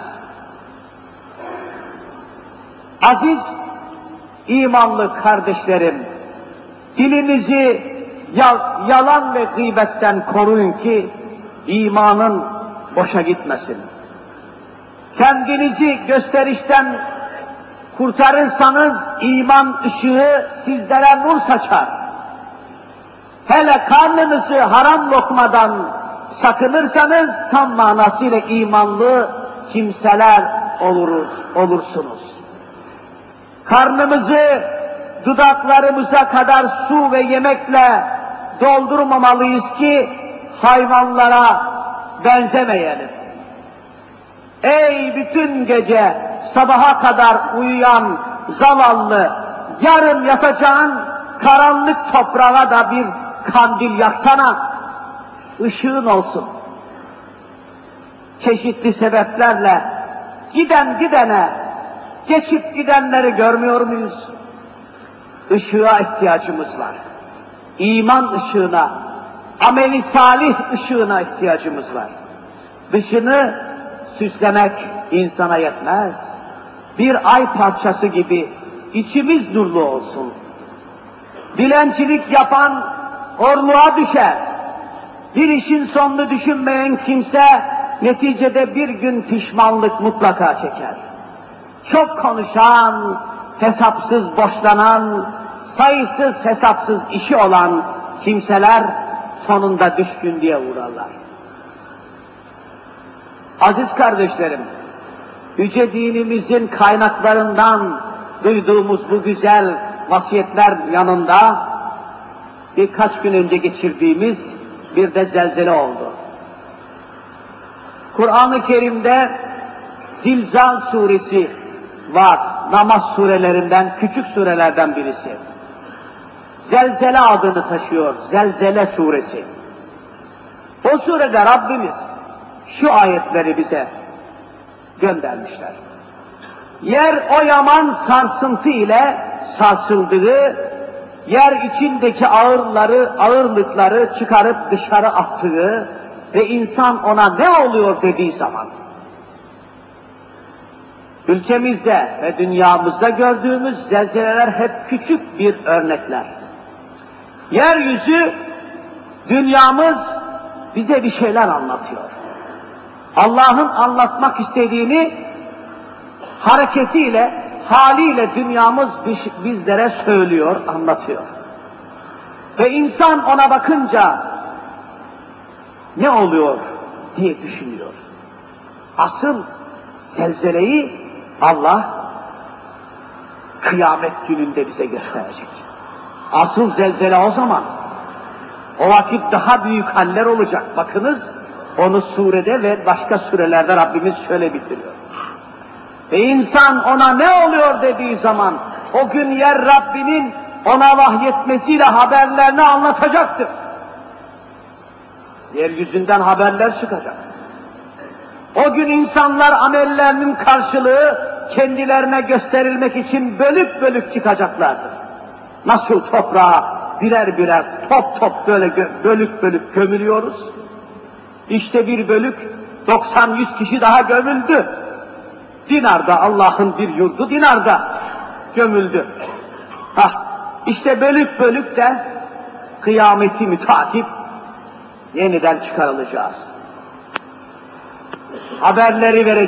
Aziz imanlı kardeşlerim, dilinizi yalan ve gıybetten koruyun ki imanın boşa gitmesin. Kendinizi gösterişten kurtarırsanız iman ışığı sizlere nur saçar. Hele karnınızı haram lokmadan sakınırsanız tam manasıyla imanlı kimseler oluruz, olursunuz. Karnımızı dudaklarımıza kadar su ve yemekle doldurmamalıyız ki hayvanlara benzemeyelim. Ey bütün gece sabaha kadar uyuyan zavallı, yarım yatacağın karanlık toprağa da bir kandil yaksana, ışığın olsun. Çeşitli sebeplerle giden gidene, geçip gidenleri görmüyor muyuz? Işığa ihtiyacımız var. İman ışığına, ameli salih ışığına ihtiyacımız var. Dışını süslemek insana yetmez. Bir ay parçası gibi içimiz nurlu olsun. Dilencilik yapan orluğa düşer. Bir işin sonunu düşünmeyen kimse neticede bir gün pişmanlık mutlaka çeker. Çok konuşan, hesapsız boşlanan, sayısız hesapsız işi olan kimseler sonunda düşkün diye uğrarlar. Aziz kardeşlerim, yüce dinimizin kaynaklarından duyduğumuz bu güzel vasiyetler yanında birkaç gün önce geçirdiğimiz bir de zelzele oldu. Kur'an-ı Kerim'de Zilzal suresi var. Namaz surelerinden, küçük surelerden birisi. Zelzele adını taşıyor. Zelzele suresi. O surede Rabbimiz şu ayetleri bize göndermişler. Yer o yaman sarsıntı ile sarsıldığı yer içindeki ağırları, ağırlıkları çıkarıp dışarı attığı ve insan ona ne oluyor dediği zaman, ülkemizde ve dünyamızda gördüğümüz zelzeleler hep küçük bir örnekler. Yeryüzü, dünyamız bize bir şeyler anlatıyor. Allah'ın anlatmak istediğini hareketiyle, haliyle dünyamız bizlere söylüyor, anlatıyor. Ve insan ona bakınca ne oluyor diye düşünüyor. Asıl zelzeleyi Allah kıyamet gününde bize gösterecek. Asıl zelzele o zaman. O vakit daha büyük haller olacak. Bakınız onu surede ve başka surelerde Rabbimiz şöyle bitiriyor. Ve insan ona ne oluyor dediği zaman o gün yer Rabbinin ona vahyetmesiyle haberlerini anlatacaktır. Yeryüzünden haberler çıkacak. O gün insanlar amellerinin karşılığı kendilerine gösterilmek için bölük bölük çıkacaklardır. Nasıl toprağa birer birer top top böyle bölük bölük gömülüyoruz. İşte bir bölük 90-100 kişi daha gömüldü. Dinar'da, Allah'ın bir yurdu Dinar'da gömüldü. Ha, işte bölük bölük de kıyameti mütakip yeniden çıkarılacağız. Haberleri vereceğiz.